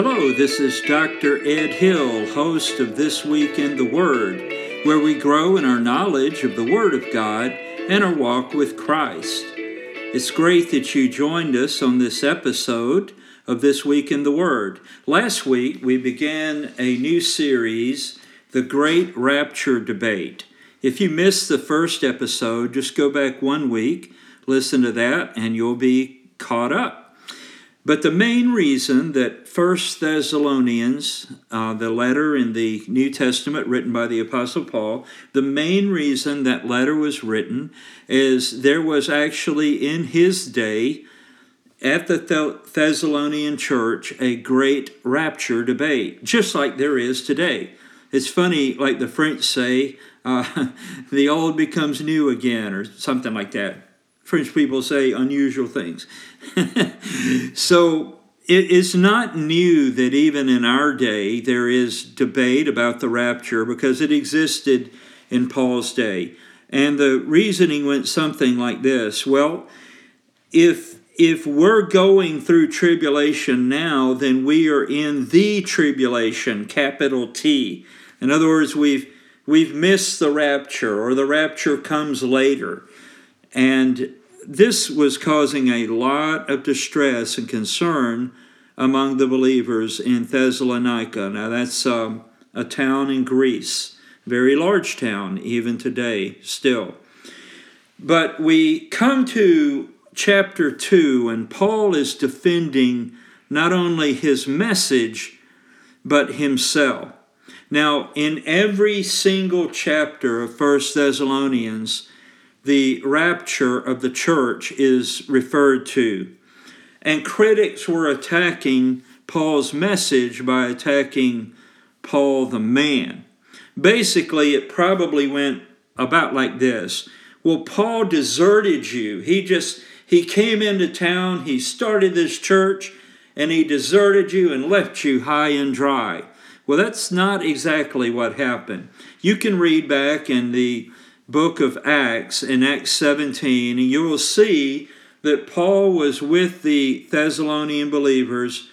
Hello, this is Dr. Ed Hill, host of This Week in the Word, where we grow in our knowledge of the Word of God and our walk with Christ. It's great that you joined us on this episode of This Week in the Word. Last week, we began a new series, The Great Rapture Debate. If you missed the first episode, just go back one week, listen to that, and you'll be caught up. But the main reason that First Thessalonians, uh, the letter in the New Testament written by the Apostle Paul, the main reason that letter was written is there was actually in his day at the Thessalonian church a great rapture debate, just like there is today. It's funny, like the French say, uh, the old becomes new again, or something like that. French people say unusual things. so it is not new that even in our day there is debate about the rapture because it existed in Paul's day. And the reasoning went something like this Well, if if we're going through tribulation now, then we are in the tribulation, capital T. In other words, we've we've missed the rapture or the rapture comes later. And this was causing a lot of distress and concern among the believers in Thessalonica. Now, that's um, a town in Greece, very large town even today, still. But we come to chapter 2, and Paul is defending not only his message, but himself. Now, in every single chapter of First Thessalonians, the rapture of the church is referred to. And critics were attacking Paul's message by attacking Paul the man. Basically, it probably went about like this Well, Paul deserted you. He just, he came into town, he started this church, and he deserted you and left you high and dry. Well, that's not exactly what happened. You can read back in the book of Acts, in Acts 17, and you will see that Paul was with the Thessalonian believers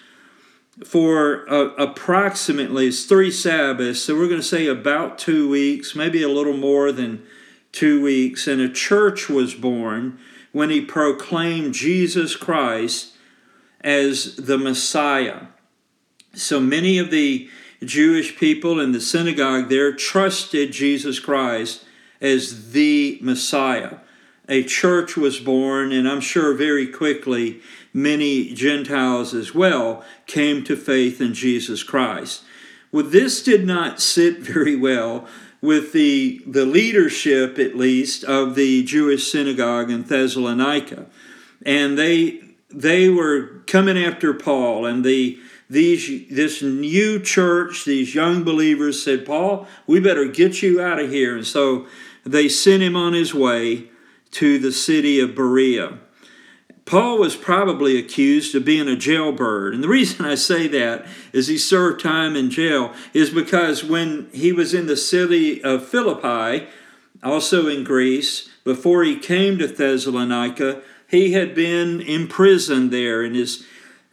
for uh, approximately three Sabbaths. So we're going to say about two weeks, maybe a little more than two weeks. And a church was born when he proclaimed Jesus Christ as the Messiah. So many of the Jewish people in the synagogue there trusted Jesus Christ as the Messiah. A church was born, and I'm sure very quickly many Gentiles as well came to faith in Jesus Christ. Well, this did not sit very well with the, the leadership, at least, of the Jewish synagogue in Thessalonica. And they, they were coming after Paul, and the these this new church, these young believers said, Paul, we better get you out of here. And so they sent him on his way to the city of Berea. Paul was probably accused of being a jailbird. And the reason I say that is he served time in jail is because when he was in the city of Philippi, also in Greece, before he came to Thessalonica, he had been imprisoned there and his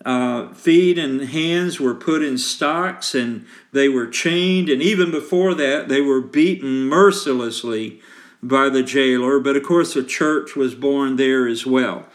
uh, feet and hands were put in stocks and they were chained. And even before that, they were beaten mercilessly by the jailer. But of course, a church was born there as well.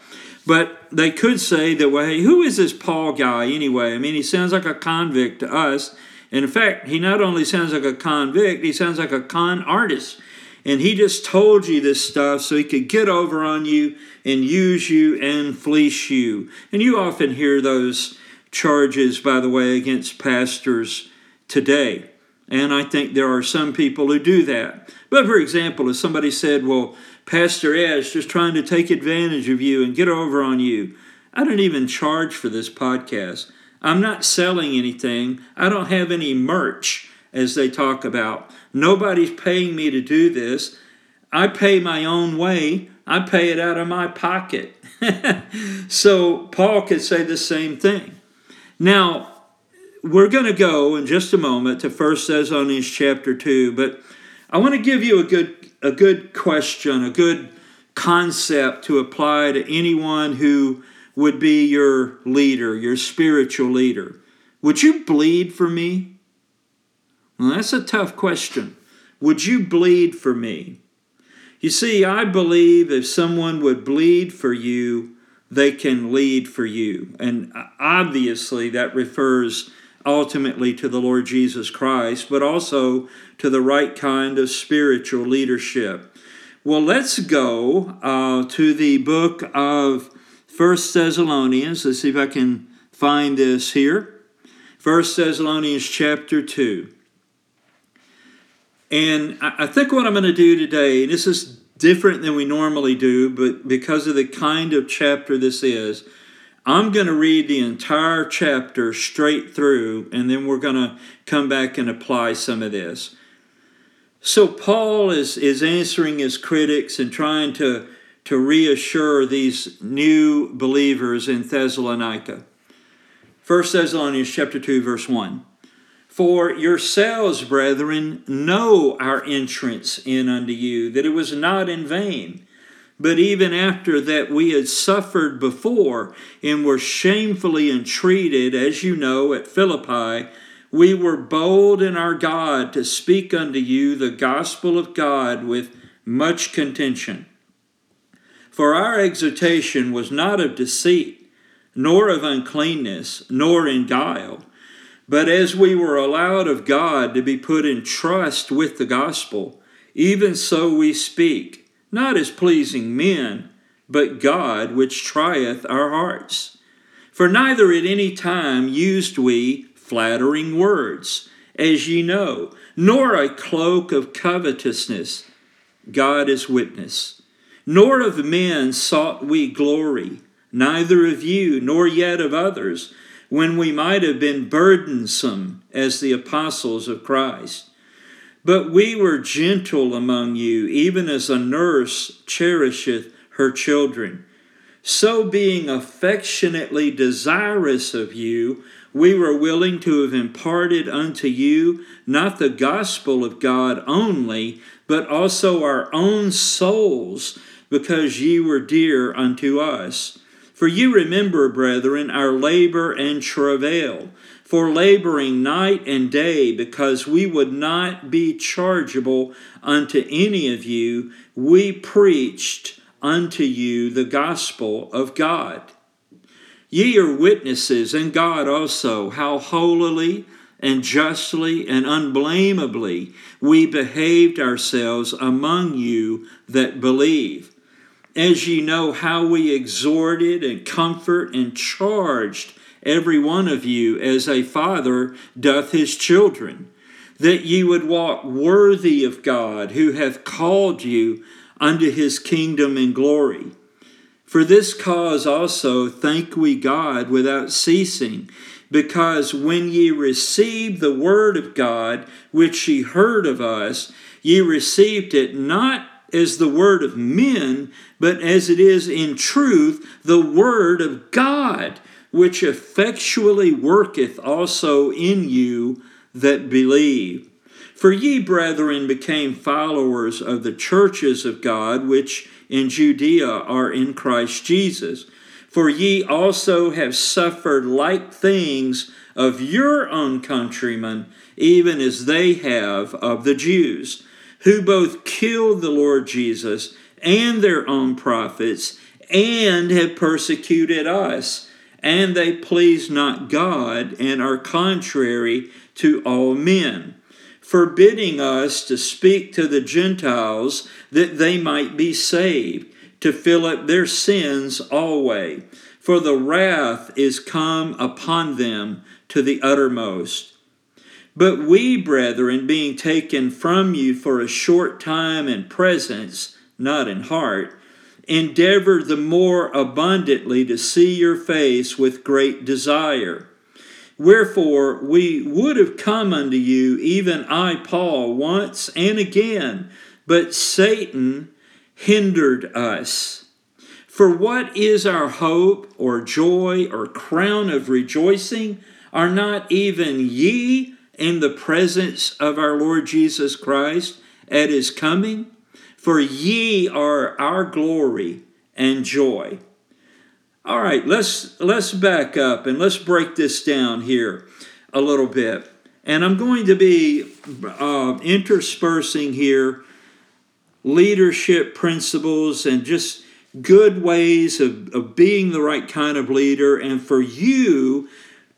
But they could say that, well, hey, who is this Paul guy anyway? I mean, he sounds like a convict to us. And in fact, he not only sounds like a convict, he sounds like a con artist. And he just told you this stuff so he could get over on you and use you and fleece you. And you often hear those charges, by the way, against pastors today. And I think there are some people who do that. But for example, if somebody said, Well, Pastor Ed's just trying to take advantage of you and get over on you, I don't even charge for this podcast. I'm not selling anything, I don't have any merch, as they talk about. Nobody's paying me to do this. I pay my own way. I pay it out of my pocket. so Paul could say the same thing. Now, we're going to go in just a moment to 1 Thessalonians chapter 2, but I want to give you a good a good question, a good concept to apply to anyone who would be your leader, your spiritual leader. Would you bleed for me? That's a tough question. Would you bleed for me? You see, I believe if someone would bleed for you, they can lead for you. And obviously, that refers ultimately to the Lord Jesus Christ, but also to the right kind of spiritual leadership. Well, let's go uh, to the book of First Thessalonians. Let's see if I can find this here. First Thessalonians chapter 2. And I think what I'm going to do today, and this is different than we normally do, but because of the kind of chapter this is, I'm going to read the entire chapter straight through, and then we're going to come back and apply some of this. So, Paul is, is answering his critics and trying to, to reassure these new believers in Thessalonica. 1 Thessalonians chapter 2, verse 1. For yourselves, brethren, know our entrance in unto you, that it was not in vain. But even after that we had suffered before and were shamefully entreated, as you know, at Philippi, we were bold in our God to speak unto you the gospel of God with much contention. For our exhortation was not of deceit, nor of uncleanness, nor in guile but as we were allowed of God to be put in trust with the gospel, even so we speak, not as pleasing men, but God which trieth our hearts. For neither at any time used we flattering words, as ye know, nor a cloak of covetousness. God is witness. Nor of men sought we glory, neither of you, nor yet of others when we might have been burdensome as the apostles of Christ. But we were gentle among you, even as a nurse cherisheth her children. So, being affectionately desirous of you, we were willing to have imparted unto you not the gospel of God only, but also our own souls, because ye were dear unto us. For you remember, brethren, our labor and travail, for laboring night and day, because we would not be chargeable unto any of you, we preached unto you the gospel of God. Ye are witnesses, and God also, how holily and justly and unblameably we behaved ourselves among you that believe as ye know how we exhorted and comfort and charged every one of you as a father doth his children, that ye would walk worthy of God who hath called you unto his kingdom and glory. For this cause also thank we God without ceasing, because when ye received the word of God, which ye heard of us, ye received it not as the word of men, but as it is in truth the word of God, which effectually worketh also in you that believe. For ye, brethren, became followers of the churches of God, which in Judea are in Christ Jesus. For ye also have suffered like things of your own countrymen, even as they have of the Jews who both killed the Lord Jesus and their own prophets and have persecuted us. And they please not God and are contrary to all men, forbidding us to speak to the Gentiles that they might be saved, to fill up their sins always. For the wrath is come upon them to the uttermost. But we, brethren, being taken from you for a short time in presence, not in heart, endeavor the more abundantly to see your face with great desire. Wherefore we would have come unto you, even I, Paul, once and again, but Satan hindered us. For what is our hope or joy or crown of rejoicing? Are not even ye in the presence of our Lord Jesus Christ at his coming? For ye are our glory and joy. All right, let's let's back up and let's break this down here a little bit. And I'm going to be uh, interspersing here leadership principles and just good ways of, of being the right kind of leader, and for you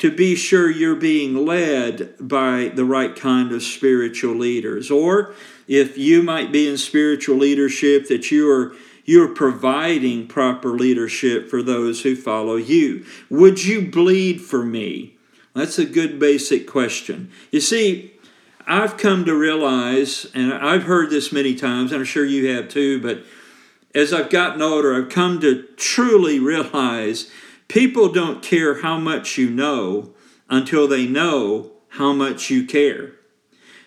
to be sure you're being led by the right kind of spiritual leaders. Or if you might be in spiritual leadership, that you are you're providing proper leadership for those who follow you. Would you bleed for me? That's a good basic question. You see, I've come to realize, and I've heard this many times, and I'm sure you have too, but as I've gotten older, I've come to truly realize people don't care how much you know until they know how much you care.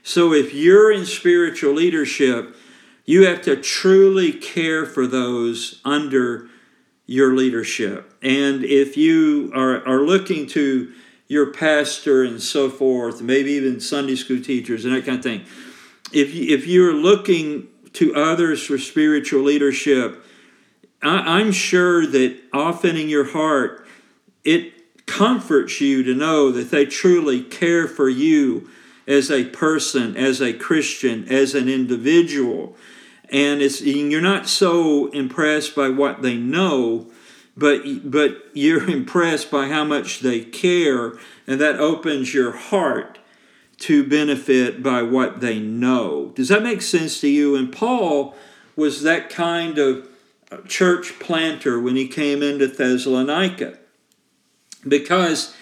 So if you're in spiritual leadership, you have to truly care for those under your leadership. And if you are, are looking to your pastor and so forth, maybe even Sunday school teachers and that kind of thing, if, you, if you're looking to others for spiritual leadership, I, I'm sure that often in your heart, it comforts you to know that they truly care for you as a person, as a Christian, as an individual. And it's you're not so impressed by what they know, but but you're impressed by how much they care, and that opens your heart to benefit by what they know. Does that make sense to you? And Paul was that kind of church planter when he came into Thessalonica. Because,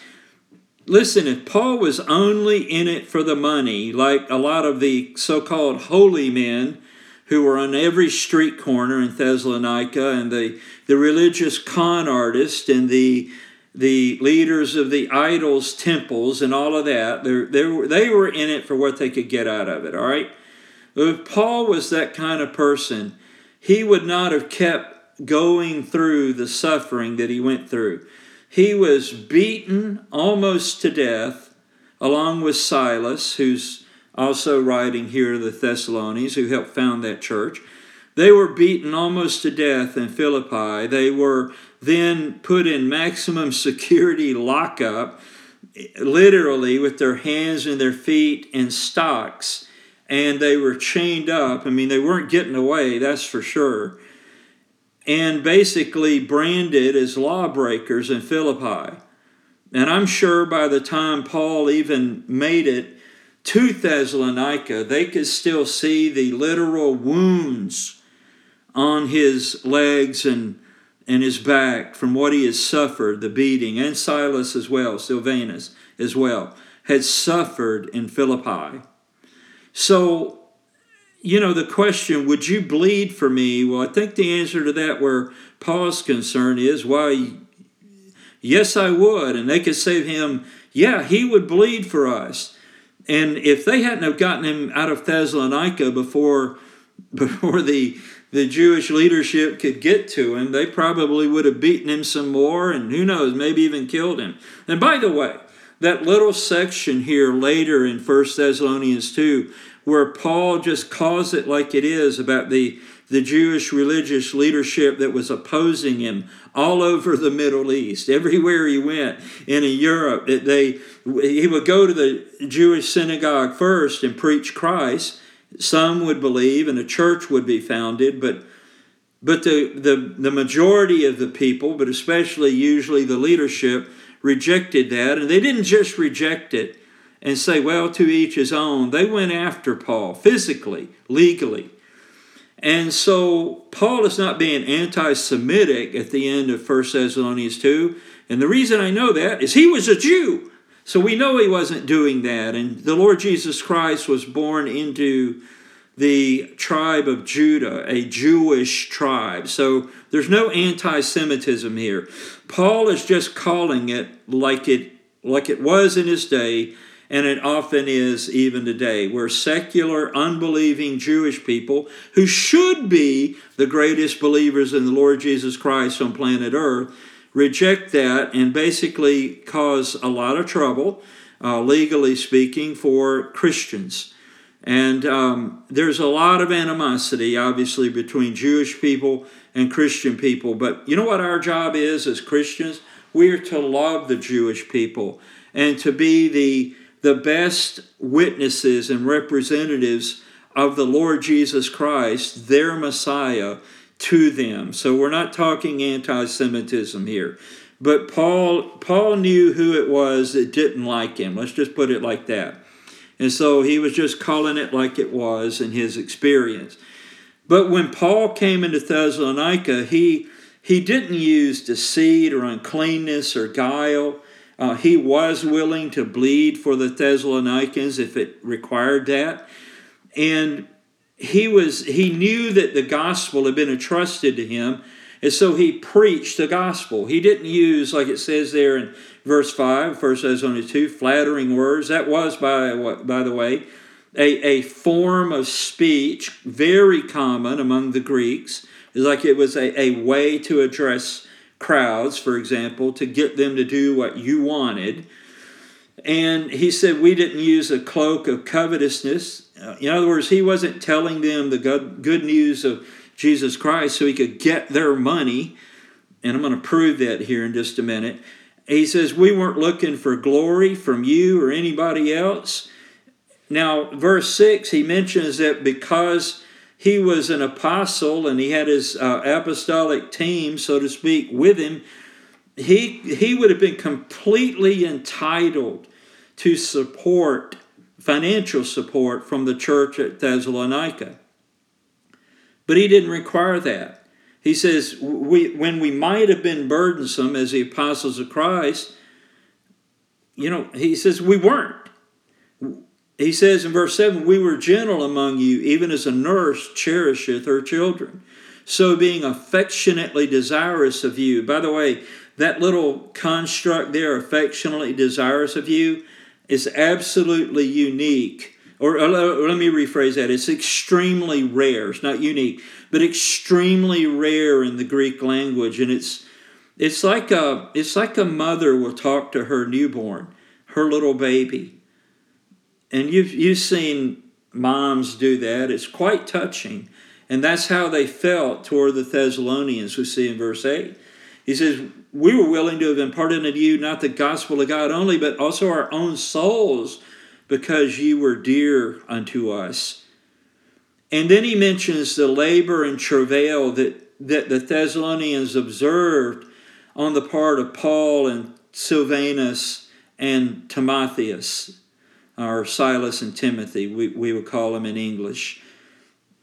listen, if Paul was only in it for the money, like a lot of the so called holy men who were on every street corner in Thessalonica, and the, the religious con artists and the the leaders of the idols temples and all of that they they were, they were in it for what they could get out of it all right if paul was that kind of person he would not have kept going through the suffering that he went through. He was beaten almost to death, along with Silas, who's also writing here the Thessalonians, who helped found that church. They were beaten almost to death in Philippi. They were then put in maximum security lockup, literally with their hands and their feet in stocks and they were chained up. I mean, they weren't getting away, that's for sure. And basically branded as lawbreakers in Philippi. And I'm sure by the time Paul even made it to Thessalonica, they could still see the literal wounds on his legs and, and his back from what he had suffered, the beating, and Silas as well, Silvanus as well, had suffered in Philippi. So, you know, the question, would you bleed for me? Well, I think the answer to that, where Paul's concern is, why, yes, I would. And they could to him, yeah, he would bleed for us. And if they hadn't have gotten him out of Thessalonica before, before the, the Jewish leadership could get to him, they probably would have beaten him some more and who knows, maybe even killed him. And by the way, that little section here later in 1 Thessalonians 2, where Paul just calls it like it is about the, the Jewish religious leadership that was opposing him all over the Middle East, everywhere he went, in Europe, they, he would go to the Jewish synagogue first and preach Christ. Some would believe, and a church would be founded, but but the, the, the majority of the people, but especially usually the leadership, rejected that. And they didn't just reject it and say, well, to each his own. They went after Paul physically, legally. And so Paul is not being anti Semitic at the end of 1 Thessalonians 2. And the reason I know that is he was a Jew. So we know he wasn't doing that. And the Lord Jesus Christ was born into the tribe of Judah, a Jewish tribe. So there's no anti Semitism here. Paul is just calling it like it, like it was in his day, and it often is even today, where secular, unbelieving Jewish people who should be the greatest believers in the Lord Jesus Christ on planet Earth reject that and basically cause a lot of trouble, uh, legally speaking, for Christians. And um, there's a lot of animosity, obviously, between Jewish people and Christian people. But you know what our job is as Christians? We are to love the Jewish people and to be the, the best witnesses and representatives of the Lord Jesus Christ, their Messiah, to them. So we're not talking anti Semitism here. But Paul, Paul knew who it was that didn't like him. Let's just put it like that. And so he was just calling it like it was in his experience. But when Paul came into Thessalonica, he, he didn't use deceit or uncleanness or guile. Uh, he was willing to bleed for the Thessalonians if it required that. And he was he knew that the gospel had been entrusted to him and so he preached the gospel he didn't use like it says there in verse 5 1 thessalonians 2 flattering words that was by by the way a, a form of speech very common among the greeks It's like it was a, a way to address crowds for example to get them to do what you wanted and he said we didn't use a cloak of covetousness in other words, he wasn't telling them the good news of Jesus Christ so he could get their money. And I'm going to prove that here in just a minute. He says, We weren't looking for glory from you or anybody else. Now, verse 6, he mentions that because he was an apostle and he had his uh, apostolic team, so to speak, with him, he, he would have been completely entitled to support financial support from the church at Thessalonica. But he didn't require that. He says, we, when we might have been burdensome as the apostles of Christ, you know, he says, we weren't. He says in verse 7, we were gentle among you, even as a nurse cherisheth her children. So being affectionately desirous of you. By the way, that little construct there, affectionately desirous of you, is absolutely unique. Or, uh, or let me rephrase that it's extremely rare. It's not unique, but extremely rare in the Greek language. And it's, it's, like a, it's like a mother will talk to her newborn, her little baby. And you've, you've seen moms do that. It's quite touching. And that's how they felt toward the Thessalonians, we see in verse 8. He says, We were willing to have imparted unto you not the gospel of God only, but also our own souls, because ye were dear unto us. And then he mentions the labor and travail that, that the Thessalonians observed on the part of Paul and Silvanus and Timotheus, or Silas and Timothy, we, we would call them in English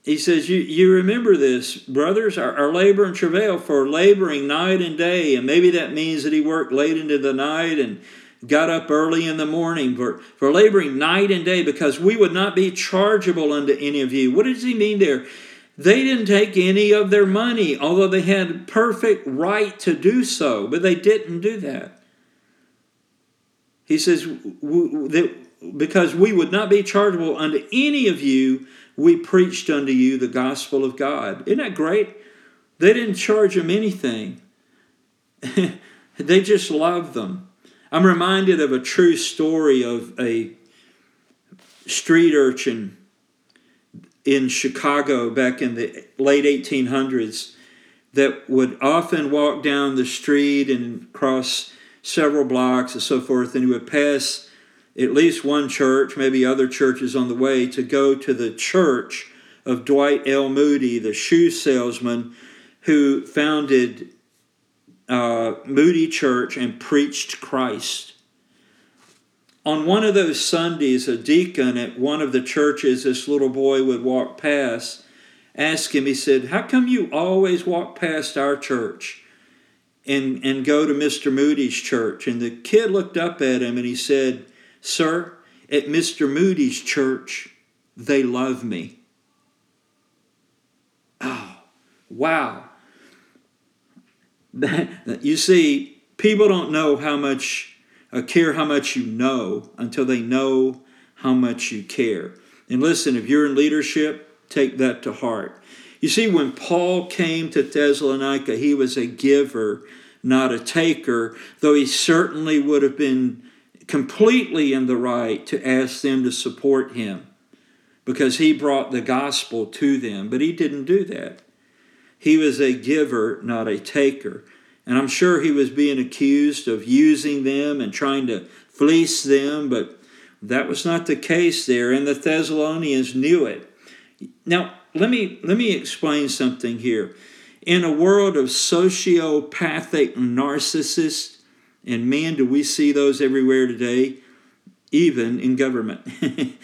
he says, You, you remember this, brothers, our, our labor and travail for laboring night and day. And maybe that means that he worked late into the night and got up early in the morning for, for laboring night and day because we would not be chargeable unto any of you. What does he mean there? They didn't take any of their money, although they had perfect right to do so, but they didn't do that. He says, that because we would not be chargeable unto any of you we preached unto you the gospel of God. Isn't that great? They didn't charge them anything, they just loved them. I'm reminded of a true story of a street urchin in Chicago back in the late 1800s that would often walk down the street and cross several blocks and so forth, and he would pass at least one church, maybe other churches on the way, to go to the church of Dwight L. Moody, the shoe salesman who founded uh, Moody Church and preached Christ. On one of those Sundays, a deacon at one of the churches this little boy would walk past asked him, he said, How come you always walk past our church and, and go to Mr. Moody's church? And the kid looked up at him and he said, Sir, at Mr. Moody's church, they love me. Oh, wow. you see, people don't know how much, uh, care how much you know until they know how much you care. And listen, if you're in leadership, take that to heart. You see, when Paul came to Thessalonica, he was a giver, not a taker, though he certainly would have been completely in the right to ask them to support him. because he brought the gospel to them. But he didn't do that. He was a giver, not a taker. And I'm sure he was being accused of using them and trying to fleece them, but that was not the case there, and the Thessalonians knew it. Now, let me let me explain something here. In a world of sociopathic narcissists, and man, do we see those everywhere today, even in government.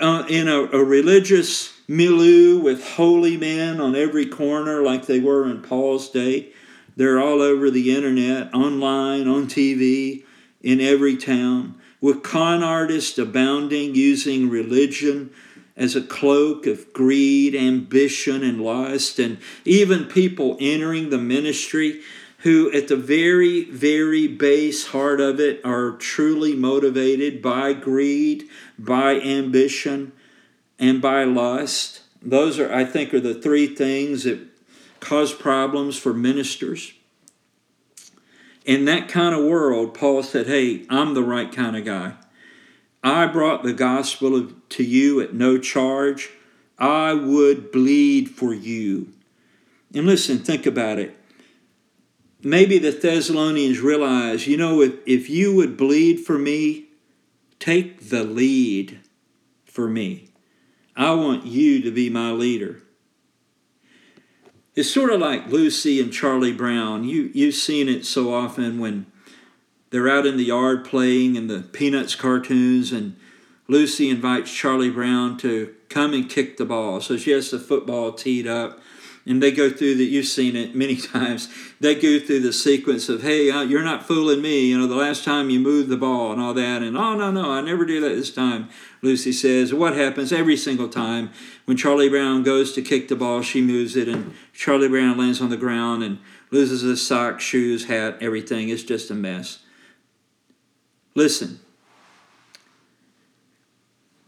uh, in a, a religious milieu with holy men on every corner, like they were in Paul's day, they're all over the internet, online, on TV, in every town, with con artists abounding using religion as a cloak of greed, ambition, and lust, and even people entering the ministry who, at the very, very base heart of it, are truly motivated by greed, by ambition, and by lust. Those are, I think, are the three things that cause problems for ministers. In that kind of world, Paul said, Hey, I'm the right kind of guy. I brought the gospel to you at no charge. I would bleed for you. And listen, think about it. Maybe the Thessalonians realize, you know, if, if you would bleed for me, take the lead for me. I want you to be my leader. It's sort of like Lucy and Charlie Brown. You, you've seen it so often when they're out in the yard playing in the Peanuts cartoons, and Lucy invites Charlie Brown to come and kick the ball. So she has the football teed up, and they go through that. You've seen it many times. They go through the sequence of, "Hey, uh, you're not fooling me." You know, the last time you moved the ball and all that, and oh no, no, I never do that this time. Lucy says, "What happens every single time when Charlie Brown goes to kick the ball? She moves it, and Charlie Brown lands on the ground and loses his socks, shoes, hat, everything. It's just a mess." Listen,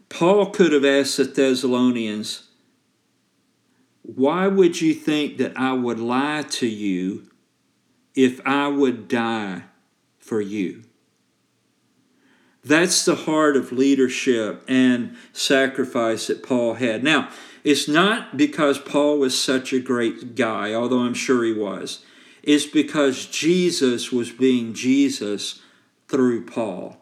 Paul could have asked the Thessalonians, Why would you think that I would lie to you if I would die for you? That's the heart of leadership and sacrifice that Paul had. Now, it's not because Paul was such a great guy, although I'm sure he was. It's because Jesus was being Jesus through Paul.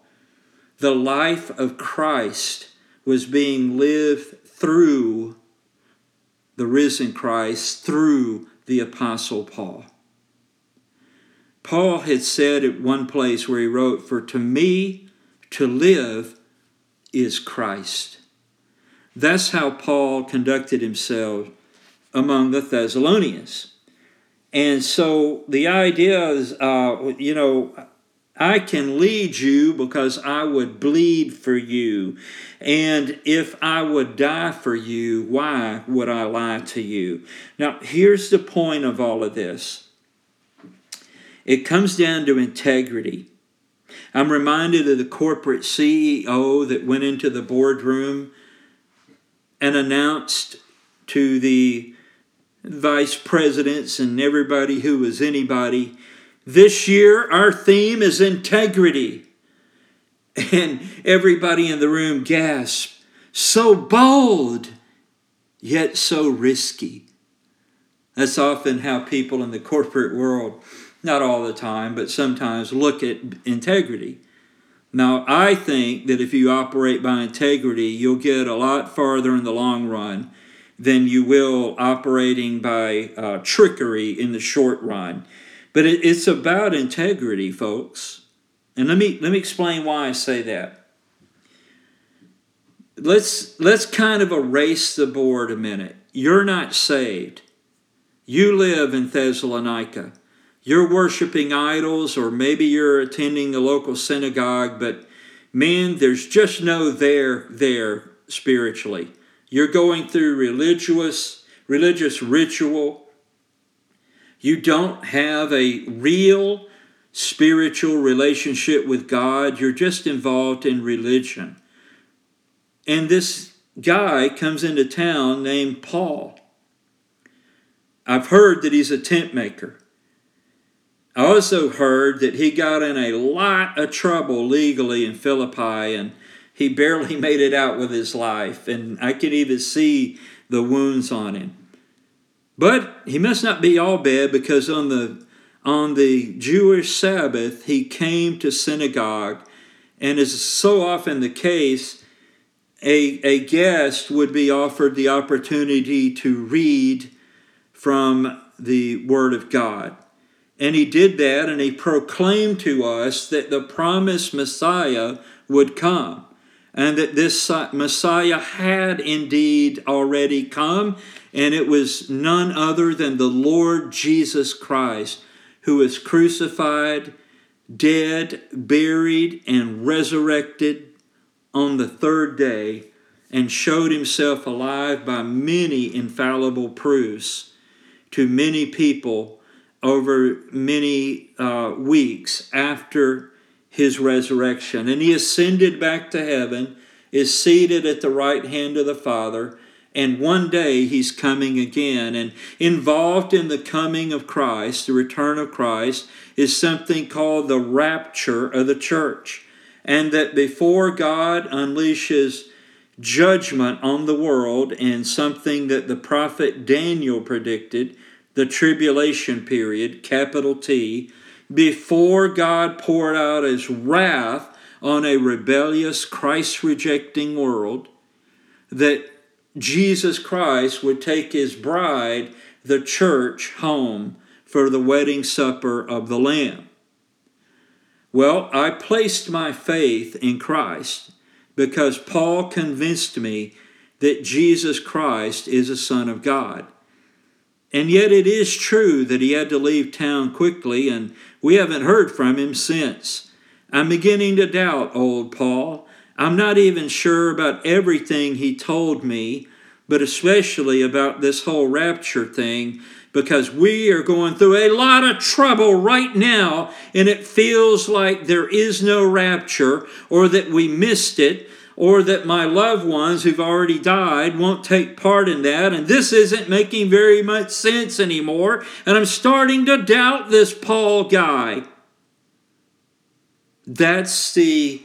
The life of Christ was being lived through the risen Christ, through the Apostle Paul. Paul had said at one place where he wrote, For to me to live is Christ. That's how Paul conducted himself among the Thessalonians. And so the idea is, uh, you know, I can lead you because I would bleed for you. And if I would die for you, why would I lie to you? Now, here's the point of all of this it comes down to integrity. I'm reminded of the corporate CEO that went into the boardroom and announced to the vice presidents and everybody who was anybody this year, our theme is integrity. And everybody in the room gasped, so bold, yet so risky. That's often how people in the corporate world, not all the time, but sometimes look at integrity. Now, I think that if you operate by integrity, you'll get a lot farther in the long run than you will operating by uh, trickery in the short run. But it, it's about integrity, folks. And let me let me explain why I say that. Let's let's kind of erase the board a minute. You're not saved. You live in Thessalonica. You're worshiping idols, or maybe you're attending the local synagogue, but man, there's just no there there spiritually. You're going through religious religious ritual you don't have a real spiritual relationship with God, you're just involved in religion. And this guy comes into town named Paul. I've heard that he's a tent maker. I also heard that he got in a lot of trouble legally in Philippi and he barely made it out with his life, and I could even see the wounds on him. But he must not be all bad because on the on the Jewish Sabbath he came to synagogue, and as so often the case, a, a guest would be offered the opportunity to read from the Word of God. And he did that, and he proclaimed to us that the promised Messiah would come, and that this Messiah had indeed already come, and it was none other than the Lord Jesus Christ, who was crucified, dead, buried, and resurrected on the third day, and showed himself alive by many infallible proofs to many people over many uh, weeks after his resurrection. And he ascended back to heaven, is seated at the right hand of the Father, and one day he's coming again. And involved in the coming of Christ, the return of Christ, is something called the rapture of the church. And that before God unleashes judgment on the world, and something that the prophet Daniel predicted, the tribulation period, capital T, before God poured out his wrath on a rebellious, Christ rejecting world, that Jesus Christ would take his bride, the church, home for the wedding supper of the Lamb. Well, I placed my faith in Christ because Paul convinced me that Jesus Christ is a Son of God. And yet it is true that he had to leave town quickly, and we haven't heard from him since. I'm beginning to doubt old Paul. I'm not even sure about everything he told me, but especially about this whole rapture thing, because we are going through a lot of trouble right now, and it feels like there is no rapture or that we missed it or that my loved ones who've already died won't take part in that, and this isn't making very much sense anymore, and I'm starting to doubt this Paul guy. That's the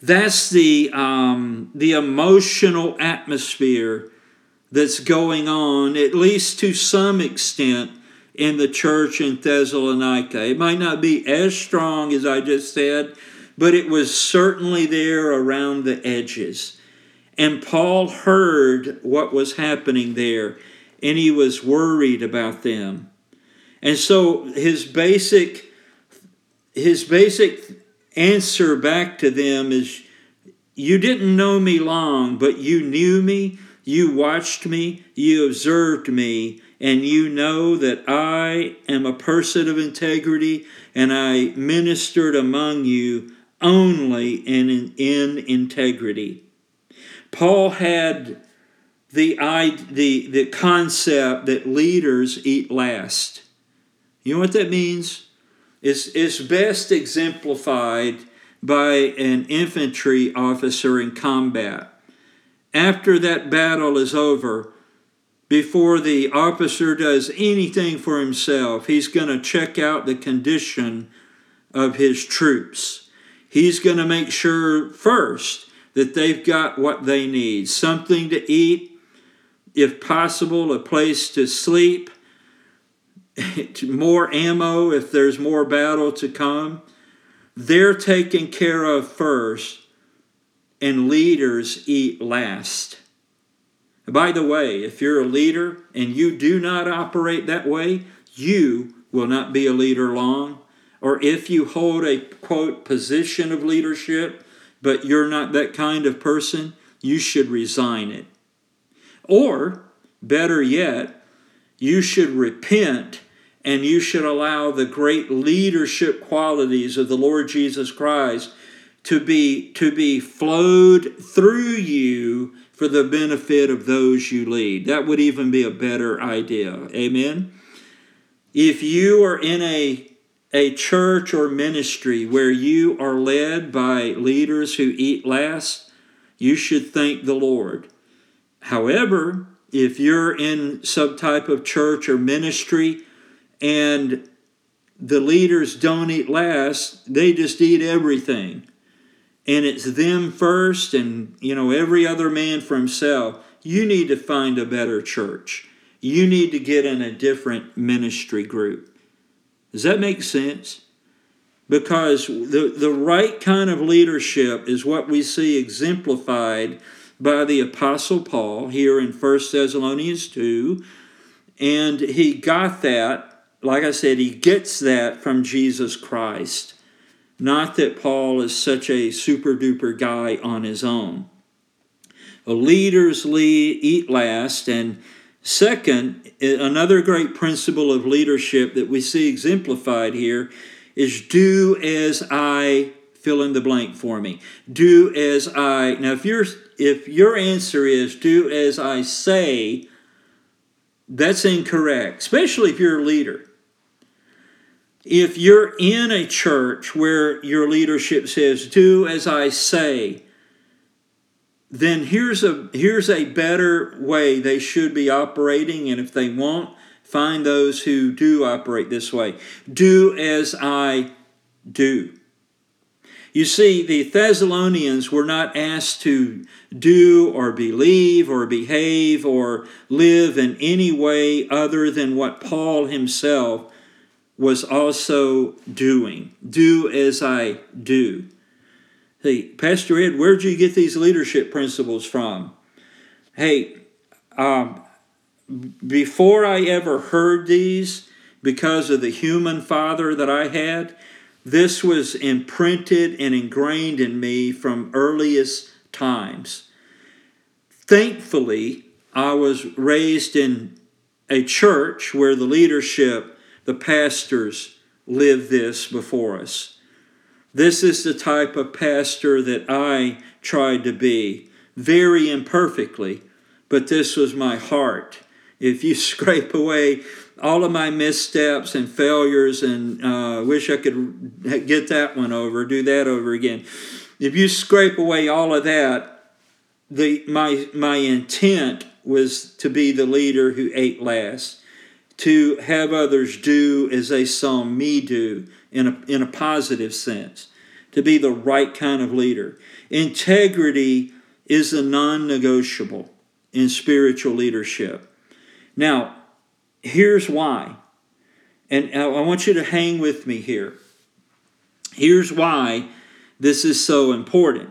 that's the um, the emotional atmosphere that's going on, at least to some extent, in the church in Thessalonica. It might not be as strong as I just said, but it was certainly there around the edges. And Paul heard what was happening there, and he was worried about them. And so his basic his basic answer back to them is you didn't know me long, but you knew me, you watched me, you observed me, and you know that I am a person of integrity and I ministered among you only in, in, in integrity. Paul had the, the, the concept that leaders eat last. You know what that means? It's, it's best exemplified by an infantry officer in combat. After that battle is over, before the officer does anything for himself, he's going to check out the condition of his troops. He's going to make sure first that they've got what they need something to eat, if possible, a place to sleep, more ammo if there's more battle to come. They're taken care of first, and leaders eat last. By the way, if you're a leader and you do not operate that way, you will not be a leader long or if you hold a quote position of leadership, but you're not that kind of person, you should resign it. Or, better yet, you should repent and you should allow the great leadership qualities of the Lord Jesus Christ to be to be flowed through you for the benefit of those you lead. That would even be a better idea. Amen. If you are in a a church or ministry where you are led by leaders who eat last, you should thank the Lord. However, if you're in some type of church or ministry and the leaders don't eat last, they just eat everything. and it's them first and you know every other man for himself, you need to find a better church. You need to get in a different ministry group. Does that make sense? Because the, the right kind of leadership is what we see exemplified by the Apostle Paul here in 1 Thessalonians 2. And he got that, like I said, he gets that from Jesus Christ. Not that Paul is such a super duper guy on his own. A Leaders lead, eat last, and second, another great principle of leadership that we see exemplified here is do as I fill in the blank for me. Do as I now if your if your answer is do as I say, that's incorrect, especially if you're a leader. If you're in a church where your leadership says, do as I say, then here's a here's a better way they should be operating. And if they won't find those who do operate this way. Do as i do. You see the thessalonians were not asked to do or believe or behave or live in any way other than what paul himself was also doing. Do as i do Hey, Pastor Ed, where'd you get these leadership principles from? Hey, um, before I ever heard these, because of the human father that I had, this was imprinted and ingrained in me from earliest times. Thankfully, I was raised in a church where the leadership, the pastors, lived this before us. This is the type of pastor that I tried to be, very imperfectly, but this was my heart. If you scrape away all of my missteps and failures, and uh, wish I could get that one over, do that over again. If you scrape away all of that, the my my intent was to be the leader who ate last, to have others do as they saw me do, in a, in a positive sense, to be the right kind of leader. Integrity is a non negotiable in spiritual leadership. Now, here's why. And I want you to hang with me here. Here's why this is so important.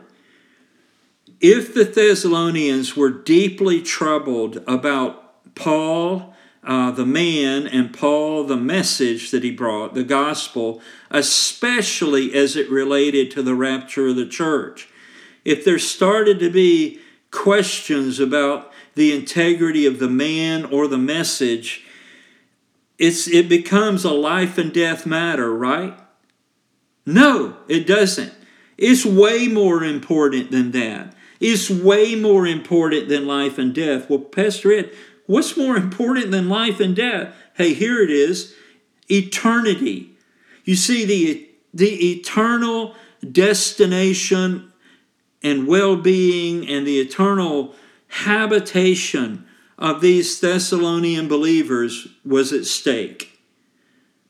If the Thessalonians were deeply troubled about Paul uh, the man and Paul the message that he brought, the gospel, especially as it related to the rapture of the church. If there started to be questions about the integrity of the man or the message, it's, it becomes a life and death matter, right? No, it doesn't. It's way more important than that. It's way more important than life and death. Well, Pastor Ed, What's more important than life and death? Hey, here it is eternity. You see, the, the eternal destination and well being and the eternal habitation of these Thessalonian believers was at stake.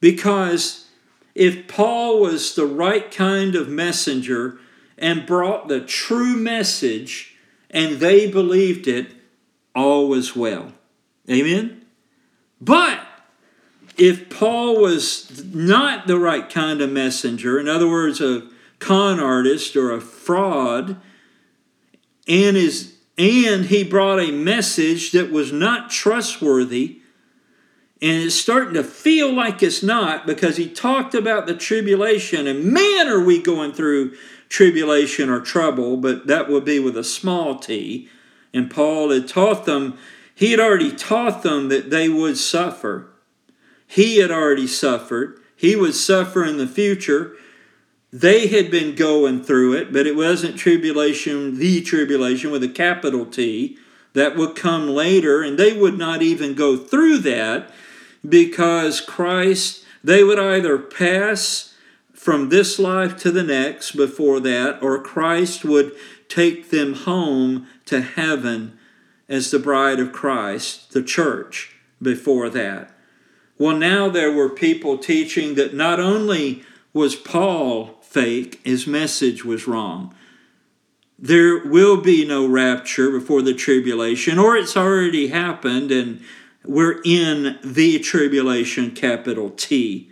Because if Paul was the right kind of messenger and brought the true message and they believed it, all was well. Amen? But if Paul was not the right kind of messenger, in other words, a con artist or a fraud, and is and he brought a message that was not trustworthy, and it's starting to feel like it's not because he talked about the tribulation, and man, are we going through tribulation or trouble, but that would be with a small t. And Paul had taught them he had already taught them that they would suffer. He had already suffered. He would suffer in the future. They had been going through it, but it wasn't tribulation, the tribulation with a capital T. That would come later, and they would not even go through that because Christ, they would either pass from this life to the next before that, or Christ would take them home to heaven as the bride of Christ, the church, before that. Well, now there were people teaching that not only was Paul fake, his message was wrong. there will be no rapture before the tribulation, or it's already happened and we're in the tribulation, capital T.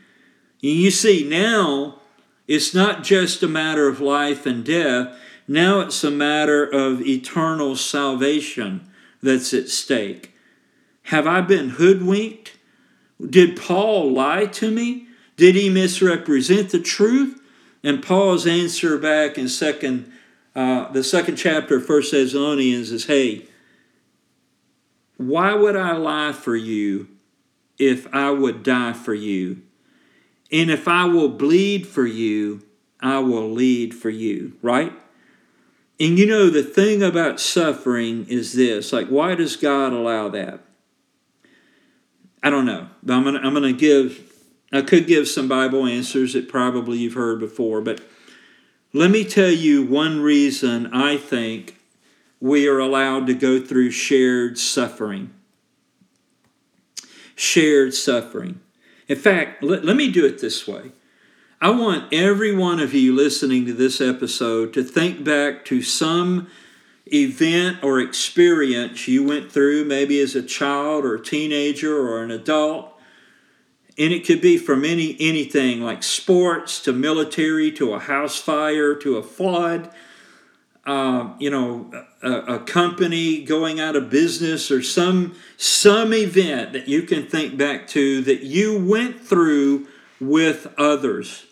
You see, now it's not just a matter of life and death, now it's a matter of eternal salvation that's at stake. Have I been hoodwinked? Did Paul lie to me? Did he misrepresent the truth? And Paul's answer back in second, uh, the second chapter of First Thessalonians is, "Hey, why would I lie for you if I would die for you? And if I will bleed for you, I will lead for you." Right? And you know the thing about suffering is this: like, why does God allow that? I don't know. But I'm gonna I'm gonna give I could give some Bible answers that probably you've heard before, but let me tell you one reason I think we are allowed to go through shared suffering. Shared suffering. In fact, let, let me do it this way. I want every one of you listening to this episode to think back to some event or experience you went through, maybe as a child or a teenager or an adult. And it could be from any anything like sports to military to a house fire to a flood, uh, you know, a, a company going out of business or some some event that you can think back to that you went through with others.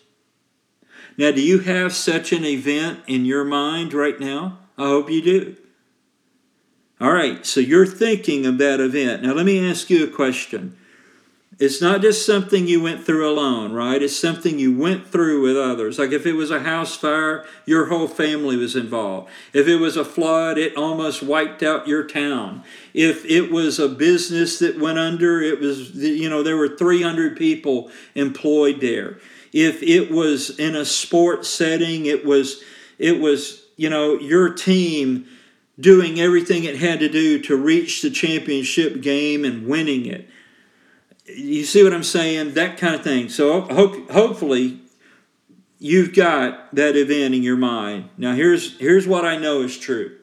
Now, do you have such an event in your mind right now? I hope you do. All right, so you're thinking of that event. Now, let me ask you a question. It's not just something you went through alone, right? It's something you went through with others. Like if it was a house fire, your whole family was involved. If it was a flood, it almost wiped out your town. If it was a business that went under, it was, you know, there were 300 people employed there. If it was in a sports setting, it was, it was, you know, your team doing everything it had to do to reach the championship game and winning it. You see what I'm saying? That kind of thing. So hope, hopefully you've got that event in your mind. Now here's here's what I know is true.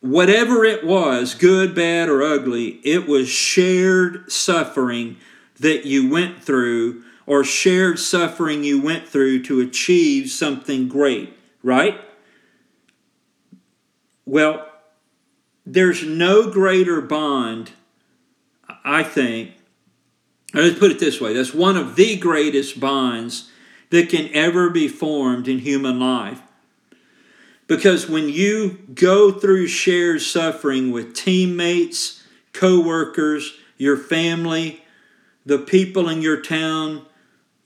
Whatever it was, good, bad, or ugly, it was shared suffering that you went through or shared suffering you went through to achieve something great, right? Well, there's no greater bond, I think. Let's put it this way that's one of the greatest bonds that can ever be formed in human life. Because when you go through shared suffering with teammates, co workers, your family, the people in your town,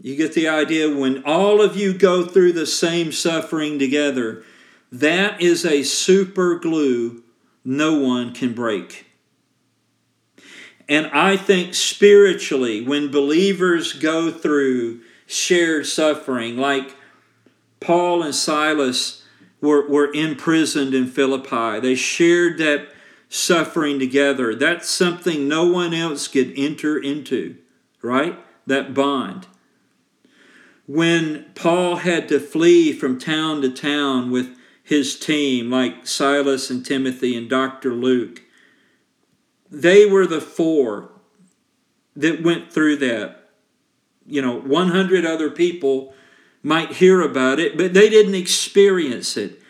you get the idea when all of you go through the same suffering together, that is a super glue no one can break. And I think spiritually, when believers go through shared suffering, like Paul and Silas were, were imprisoned in Philippi, they shared that suffering together. That's something no one else could enter into, right? That bond. When Paul had to flee from town to town with his team, like Silas and Timothy and Dr. Luke. They were the four that went through that. You know, 100 other people might hear about it, but they didn't experience it.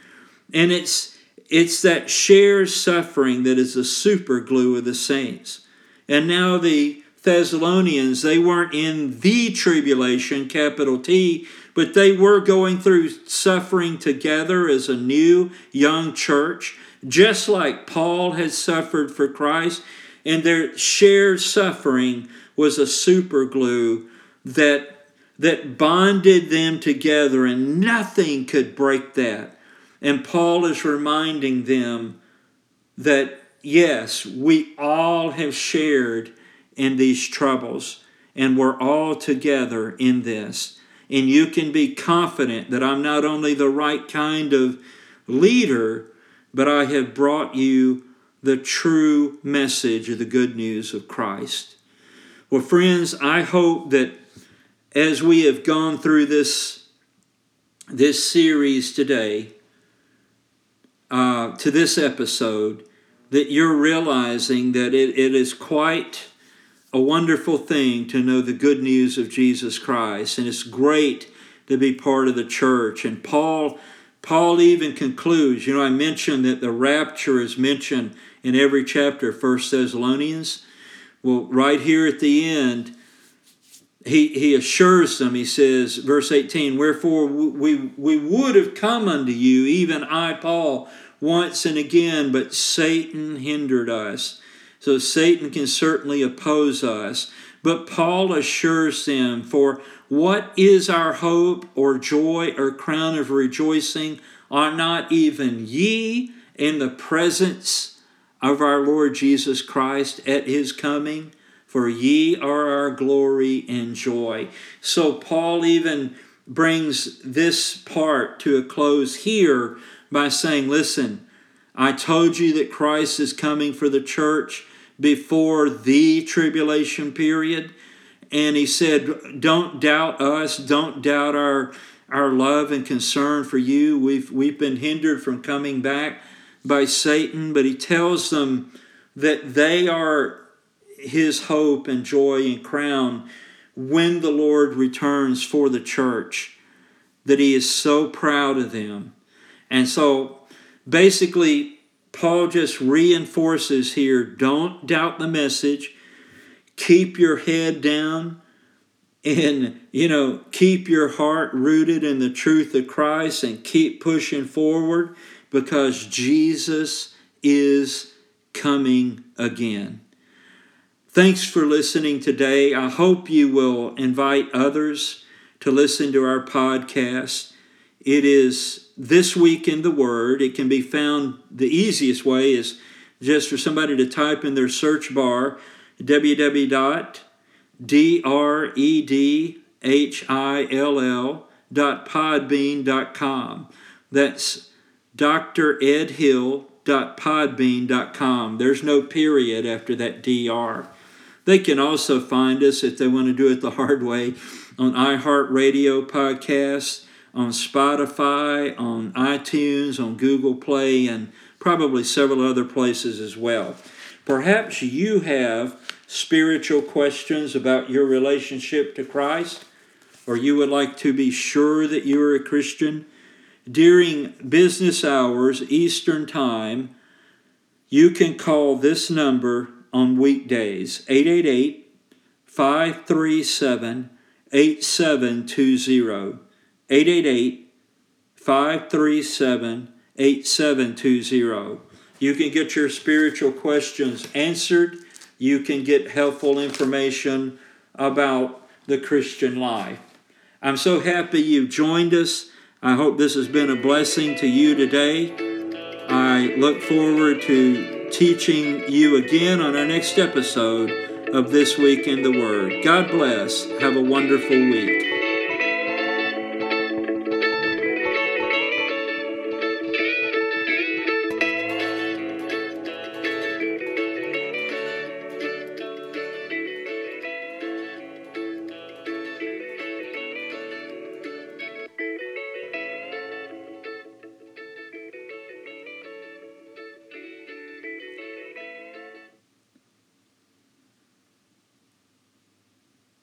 And it's it's that shared suffering that is the super glue of the saints. And now the Thessalonians, they weren't in the tribulation, capital T, but they were going through suffering together as a new young church, just like Paul had suffered for Christ. And their shared suffering was a super glue that, that bonded them together, and nothing could break that. And Paul is reminding them that, yes, we all have shared in these troubles, and we're all together in this. And you can be confident that I'm not only the right kind of leader, but I have brought you the true message of the good news of Christ. Well, friends, I hope that as we have gone through this, this series today, uh, to this episode that you're realizing that it, it is quite a wonderful thing to know the good news of Jesus Christ, and it's great to be part of the church. And Paul, Paul even concludes. You know, I mentioned that the rapture is mentioned in every chapter of First Thessalonians. Well, right here at the end, he, he assures them, he says, verse 18, Wherefore we, we would have come unto you, even I, Paul, once and again, but Satan hindered us. So Satan can certainly oppose us. But Paul assures them, For what is our hope or joy or crown of rejoicing? Are not even ye in the presence of our Lord Jesus Christ at his coming? For ye are our glory and joy. So Paul even brings this part to a close here by saying, Listen, I told you that Christ is coming for the church before the tribulation period. And he said, Don't doubt us, don't doubt our, our love and concern for you. We've, we've been hindered from coming back by Satan, but he tells them that they are his hope and joy and crown when the Lord returns for the church, that he is so proud of them. And so basically, Paul just reinforces here don't doubt the message, keep your head down, and you know keep your heart rooted in the truth of Christ and keep pushing forward because Jesus is coming again. Thanks for listening today. I hope you will invite others to listen to our podcast. It is This Week in the Word. It can be found, the easiest way is just for somebody to type in their search bar www.dredhill.podbean.com. That's dr ed hill dredhill.podbean.com. There's no period after that DR. They can also find us if they want to do it the hard way on iHeartRadio podcasts, on Spotify, on iTunes, on Google Play, and probably several other places as well. Perhaps you have spiritual questions about your relationship to Christ, or you would like to be sure that you are a Christian. During business hours, Eastern Time, you can call this number on weekdays 888 537 8720. 888 537 8720. You can get your spiritual questions answered. You can get helpful information about the Christian life. I'm so happy you joined us. I hope this has been a blessing to you today. I look forward to teaching you again on our next episode of This Week in the Word. God bless. Have a wonderful week.